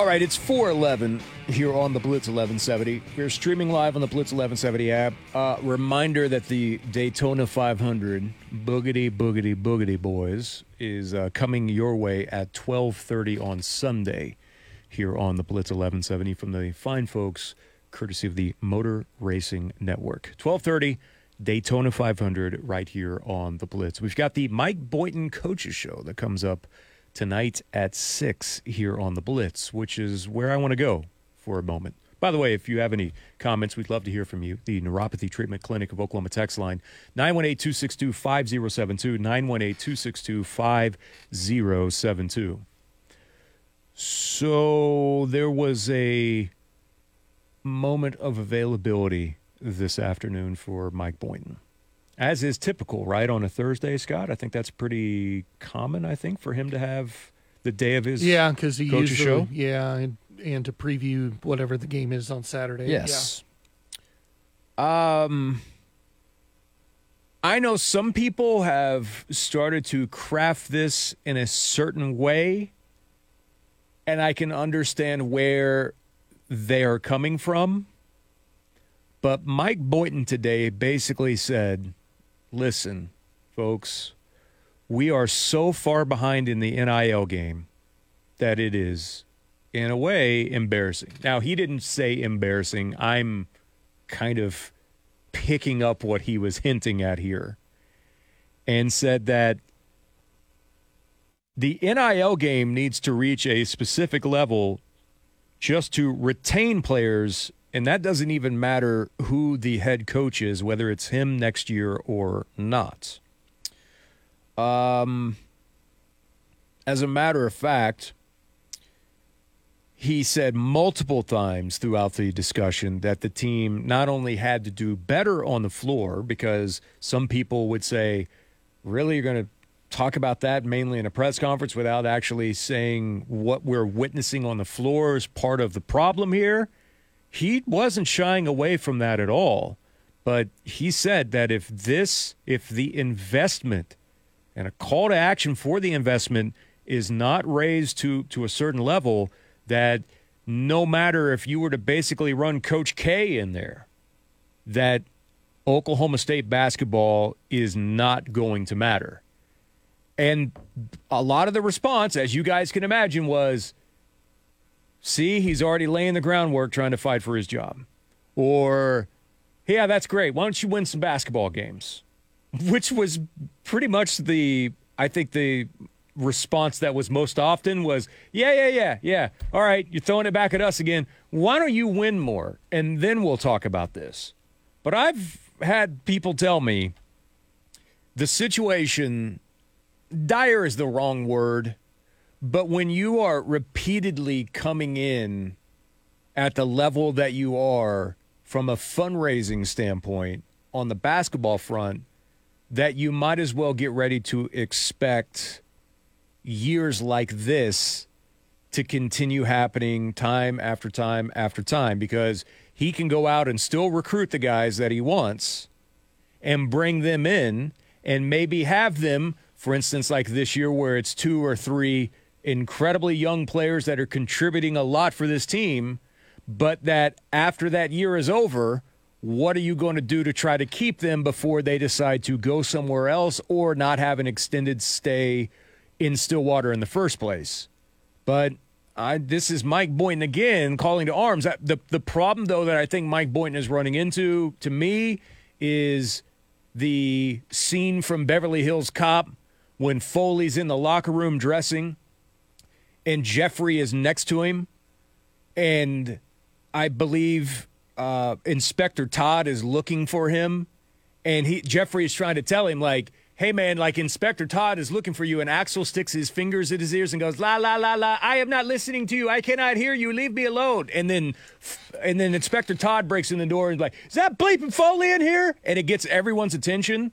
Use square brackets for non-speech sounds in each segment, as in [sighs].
All right, it's 411 here on the Blitz 1170. We're streaming live on the Blitz 1170 app. Uh, reminder that the Daytona 500 Boogity Boogity Boogity Boys is uh, coming your way at 1230 on Sunday here on the Blitz 1170 from the fine folks courtesy of the Motor Racing Network. 1230 Daytona 500 right here on the Blitz. We've got the Mike Boynton Coaches Show that comes up – tonight at 6 here on the Blitz, which is where I want to go for a moment. By the way, if you have any comments, we'd love to hear from you. The Neuropathy Treatment Clinic of Oklahoma text line 918 262 5072. 918 262 5072. So there was a moment of availability this afternoon for Mike Boynton as is typical, right, on a Thursday, Scott. I think that's pretty common. I think for him to have the day of his yeah, because he usually show. yeah, and, and, to preview whatever the game is on Saturday. Yes. Yeah. Um, I know some people have started to craft this in a certain way, and I can understand where they are coming from. But Mike Boynton today basically said listen, folks, we are so far behind in the NIL game that it is, in a way, embarrassing. Now, he didn't say embarrassing. I'm kind of picking up what he was hinting at here and said that the NIL game needs to reach a specific level just to retain players and that doesn't even matter who the head coach is, whether it's him next year or not. Um, as a matter of fact, he said multiple times throughout the discussion that the team not only had to do better on the floor, because some people would say, really, you're going to talk about that mainly in a press conference without actually saying what we're witnessing on the floor is part of the problem here he wasn't shying away from that at all. But he said that if this, if the investment and a call to action for the investment is not raised to, to a certain level, that no matter if you were to basically run Coach K in there, that Oklahoma State basketball is not going to matter. And a lot of the response, as you guys can imagine, was see, he's already laying the groundwork trying to fight for his job. Or, yeah, that's great. Why don't you win some basketball games? [laughs] Which was pretty much the, I think, the response that was most often was, yeah, yeah, yeah, yeah. All right, you're throwing it back at us again. Why don't you win more? And then we'll talk about this. But I've had people tell me the situation, dire is the wrong word but when you are repeatedly coming in at the level that you are from a fundraising standpoint on the basketball front, that you might as well get ready to expect years like this to continue happening time after time after time. Because he can go out and still recruit the guys that he wants and bring them in and maybe have them, for instance, like this year where it's two or three incredibly young players that are contributing a lot for this team, but that after that year is over, what are you going to do to try to keep them before they decide to go somewhere else or not have an extended stay in Stillwater in the first place? But I, this is Mike Boynton again calling to arms. The, the problem, though, that I think Mike Boynton is running into to me is the scene from Beverly Hills Cop when Foley's in the locker room dressing and Jeffrey is next to him, and I believe uh, Inspector Todd is looking for him, and he Jeffrey is trying to tell him like, "Hey man, like Inspector Todd is looking for you," and Axel sticks his fingers in his ears and goes, "La la la la, I am not listening to you. I cannot hear you. Leave me alone." And then, and then Inspector Todd breaks in the door and is like, "Is that bleeping Foley in here?" And it gets everyone's attention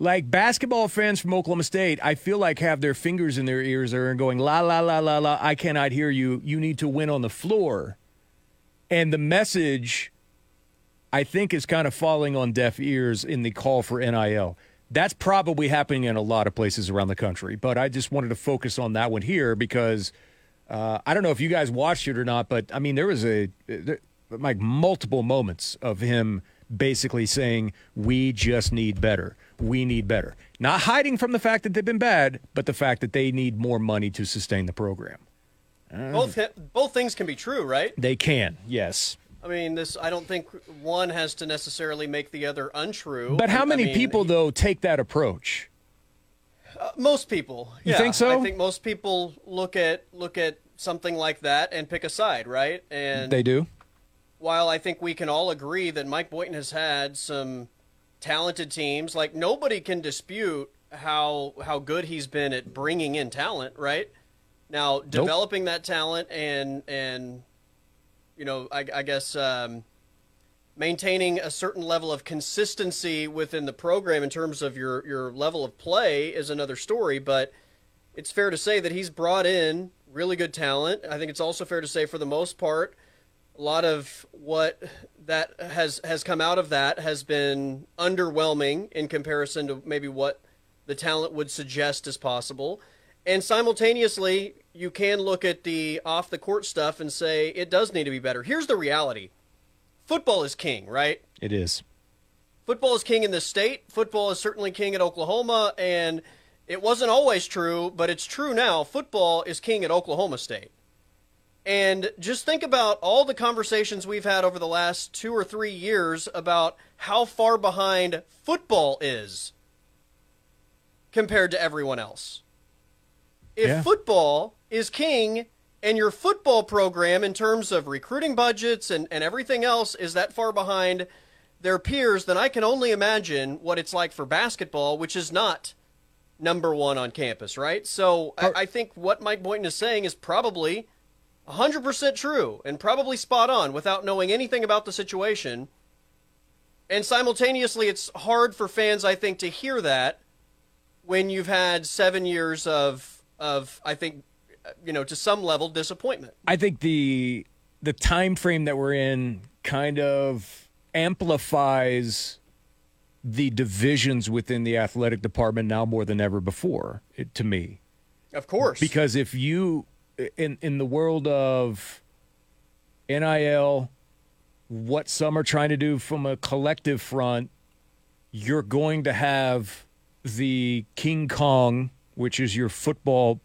like basketball fans from Oklahoma State, I feel like have their fingers in their ears and going la la la la la. I cannot hear you. You need to win on the floor, and the message, I think, is kind of falling on deaf ears in the call for NIL. That's probably happening in a lot of places around the country, but I just wanted to focus on that one here because Uh, I don't know if you guys watched it or not, but I mean, there was a there, like multiple moments of him basically saying, "We just need better. We need better." Not hiding from the fact that they've been bad, but the fact that they need more money to sustain the program. Both both things can be true, right? They can, yes. I mean, this. I don't think one has to necessarily make the other untrue. But how I many mean, people though take that approach? Uh, most people. You yeah, think so? I think most people look at look at something like that and pick a side, right? And They do. while I think we can all agree that Mike Boynton has had some talented teams, like nobody can dispute how how good he's been at bringing in talent, right? Now, developing that talent and and you know, I, I guess um, maintaining a certain level of consistency within the program in terms of your your level of play is another story, but it's fair to say that he's brought in really good talent. I think it's also fair to say for the most part a lot of what that has has come out of that has been underwhelming in comparison to maybe what the talent would suggest is possible. And simultaneously, you can look at the off the court stuff and say it does need to be better. Here's the reality. Football is king, right? It is. Football is king in this state. Football is certainly king at Oklahoma and it wasn't always true, but it's true now. Football is king at Oklahoma State. And just think about all the conversations we've had over the last two or three years about how far behind football is compared to everyone else. If Yeah. football is king and your football program, in terms of recruiting budgets and, and everything else, is that far behind their peers, then I can only imagine what it's like for basketball, which is not number one on campus, right? So I, I think what Mike Boynton is saying is probably 100% true and probably spot on without knowing anything about the situation. And simultaneously, it's hard for fans, I think, to hear that when you've had seven years of, of I think, you know, to some level, disappointment. I think the the time frame that we're in kind of amplifies the divisions within the athletic department now more than ever before it, to me Of course. because if you in in the world of NIL what some are trying to do from a collective front you're going to have the King Kong which is your football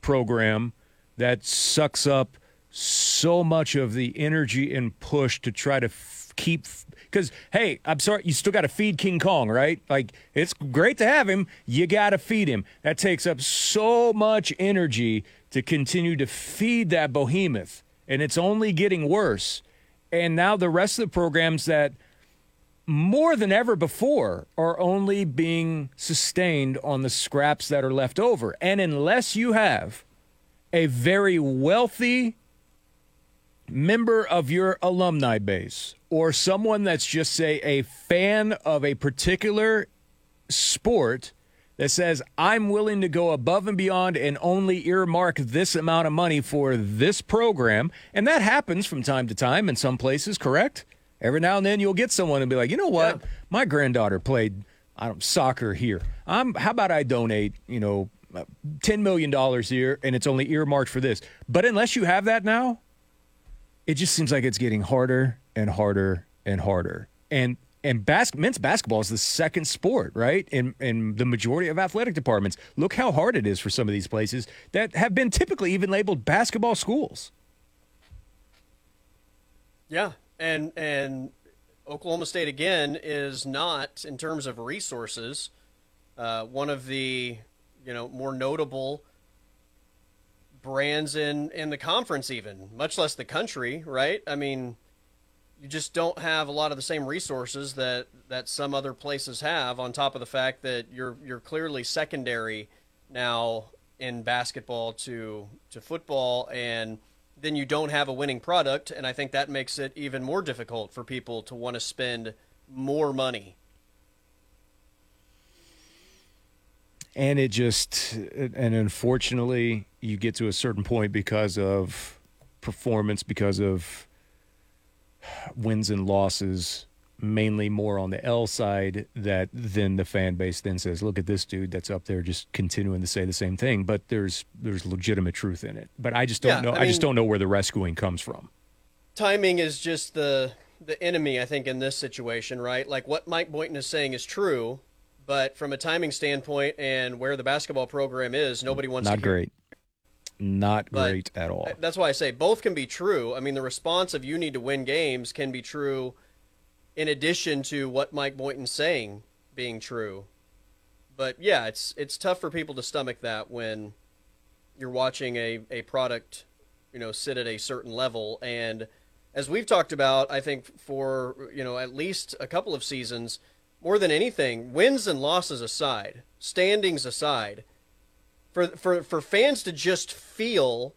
program that sucks up so much of the energy and push to try to f- keep because hey i'm sorry you still got to feed king kong right? Like it's great to have him you got to feed him. That takes up so much energy to continue to feed that behemoth and it's only getting worse. And now the rest of the programs that more than ever before are only being sustained on the scraps that are left over. And unless you have a very wealthy member of your alumni base or someone that's just say a fan of a particular sport that says I'm willing to go above and beyond and only earmark this amount of money for this program. And that happens from time to time in some places correct? Every now and then you'll get someone and be like you know what? Yeah. my granddaughter played I don't soccer here. I'm how about I donate you know uh, $10 million here and it's only earmarked for this? But unless you have that now it just seems like it's getting harder and harder and harder. And and bas- men's basketball is the second sport, right? In in the majority of athletic departments. Look how hard it is for some of these places that have been typically even labeled basketball schools. Yeah, and and Oklahoma State again is not in terms of resources uh, one of the you know more notable brands in in the conference even much less the country right i mean you just don't have a lot of the same resources that that some other places have on top of the fact that you're you're clearly secondary now in basketball to to football and then you don't have a winning product and I think that makes it even more difficult for people to want to spend more money. And it just and unfortunately you get to a certain point because of performance because of wins and losses mainly more on the L side that then the fan base then says, "Look at this dude that's up there just continuing to say the same thing." But there's there's legitimate truth in it. But I just don't Yeah, know. I I, just don't know where the rescuing comes from. timing is just the the enemy, I think, in this situation, right? Like what Mike Boynton is saying is true, but from a timing standpoint and where the basketball program is, nobody wants Not to great. Not But- great at all. That's why I say both can be true. I mean, the response of you need to win games can be true in addition to what Mike Boynton's saying being true. But yeah, it's it's tough for people to stomach that when you're watching a, a product, you know, sit at a certain level and as we've talked about, I think for, you know, at least a couple of seasons, more than anything, wins and losses aside, standings aside, for for for fans to just feel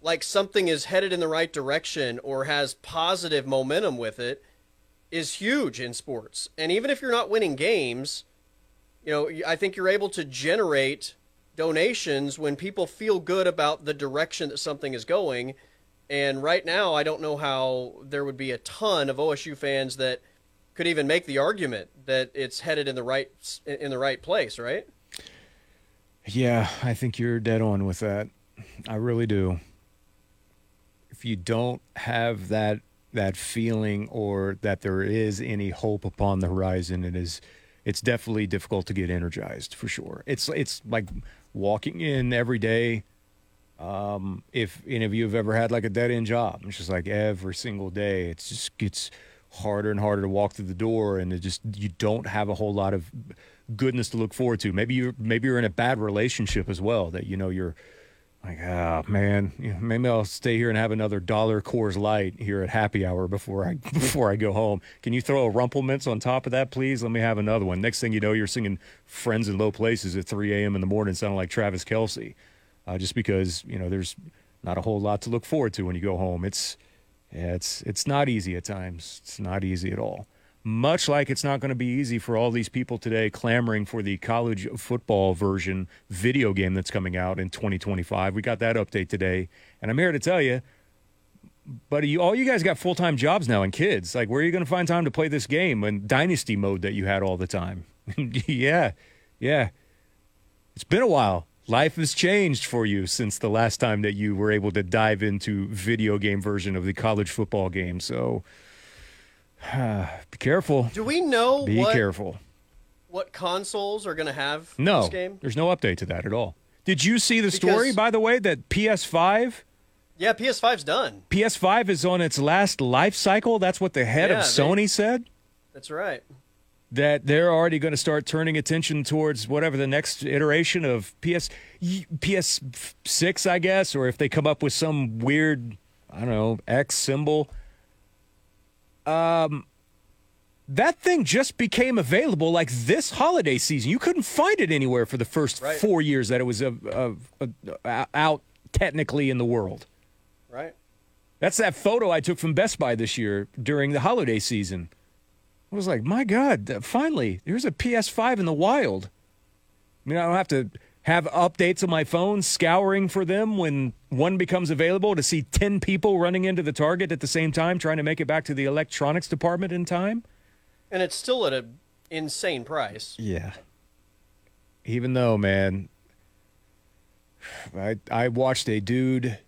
like something is headed in the right direction or has positive momentum with it is huge in sports. And even if you're not winning games, you know, I think you're able to generate donations when people feel good about the direction that something is going. And right now, I don't know how there would be a ton of OSU fans that could even make the argument that it's headed in the right in the right place, right? Yeah, I think you're dead on with that. I really do. If you don't have that that feeling or that there is any hope upon the horizon, it is it's definitely difficult to get energized for sure. It's it's like walking in every day. Um, if any of you have ever had like a dead end job, it's just like every single day, it's just gets harder and harder to walk through the door, and it just you don't have a whole lot of goodness to look forward to. Maybe you're maybe you're in a bad relationship as well. That you know you're like, ah, man, you maybe I'll stay here and have another dollar Coors Light here at happy hour before I [laughs] before I go home. Can you throw a Rumple Minze on top of that, please? Let me have another one. Next thing you know, you're singing "Friends in Low Places" at 3 a.m. in the morning, sounding like Travis Kelce, uh, just because you know there's not a whole lot to look forward to when you go home. It's it's it's not easy at times. It's not easy at all. Much like it's not going to be easy for all these people today clamoring for the college football version video game that's coming out in 2025. We got that update today, and I'm here to tell you, buddy, you, all you guys got full time jobs now and kids. Like, where are you going to find time to play this game in dynasty mode that you had all the time? [laughs] yeah, yeah. It's been a while. Life has changed for you since the last time that you were able to dive into video game version of the college football game. So [sighs] be careful. Do we know Be what careful. what consoles are going to have No, this game? there's no update to that at all. Did you see the story, by the way, that PS5 Yeah, PS5's done. PS5 is on its last life cycle? That's what the head Yeah, of they- Sony said. That's right. that they're already going to start turning attention towards whatever the next iteration of PS PS6, I guess, or if they come up with some weird, I don't know, X symbol. Um, that thing just became available like this holiday season. You couldn't find it anywhere for the first Right. four years that it was uh, uh, uh, out technically in the world. Right. That's that photo I took from Best Buy this year during the holiday season. I was like, my God, finally, there's a PS5 in the wild. I mean, I don't have to have updates on my phone scouring for them when one becomes available to see 10 people running into the Target at the same time trying to make it back to the electronics department in time. And it's still at an insane price. Yeah. Even though, man, [sighs] I I watched a dude.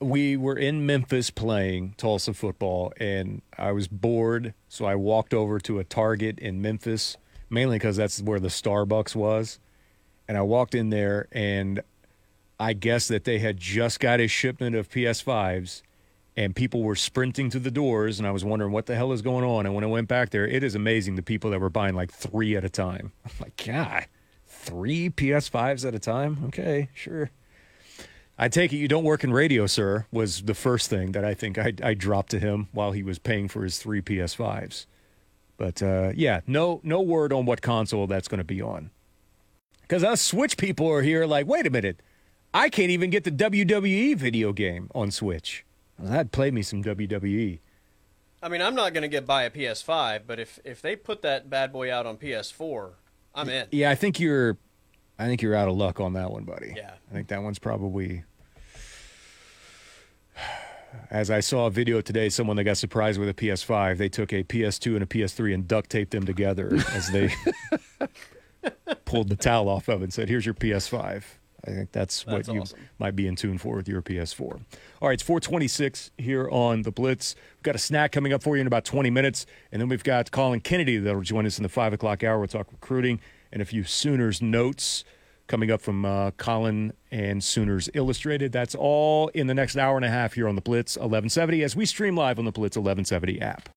We were in Memphis playing Tulsa football, and I was bored, so I walked over to a Target in Memphis, mainly because that's where the Starbucks was. And I walked in there, and I guess that they had just got a shipment of PS5s, and people were sprinting to the doors, and I was wondering what the hell is going on. And when I went back there, it is amazing the people that were buying like three at a time. [laughs] I'm like, God, three PS5s at a time? Okay, sure. I take it you don't work in radio, sir, was the first thing that I think I, I dropped to him while he was paying for his three PS5s. But uh, yeah, no no word on what console that's going to be on. Because us Switch people are here like, wait a minute, I can't even get the WWE video game on Switch. That'd play me some. WWE. I mean, I'm not going to get buy a PS5, but if if they put that bad boy out on PS4, I'm in. Yeah, I think you're, I think you're out of luck on that one, buddy. Yeah. I think that one's probably. As I saw a video today, someone that got surprised with a PS5, they took a PS2 and a PS3 and duct taped them together as they [laughs] pulled the towel off of and said, "Here's your PS5." I think that's, That's what you awesome. might be in tune for with your PS4. All right, it's 426 here on the Blitz. We've got a snack coming up for you in about 20 minutes, and then we've got Colin Kennedy that'll join us in the 5 o'clock hour. We'll talk recruiting and a few Sooners notes coming up from uh, Colin and Sooners Illustrated. That's all in the next hour and a half here on the Blitz 1170 as we stream live on the Blitz 1170 app.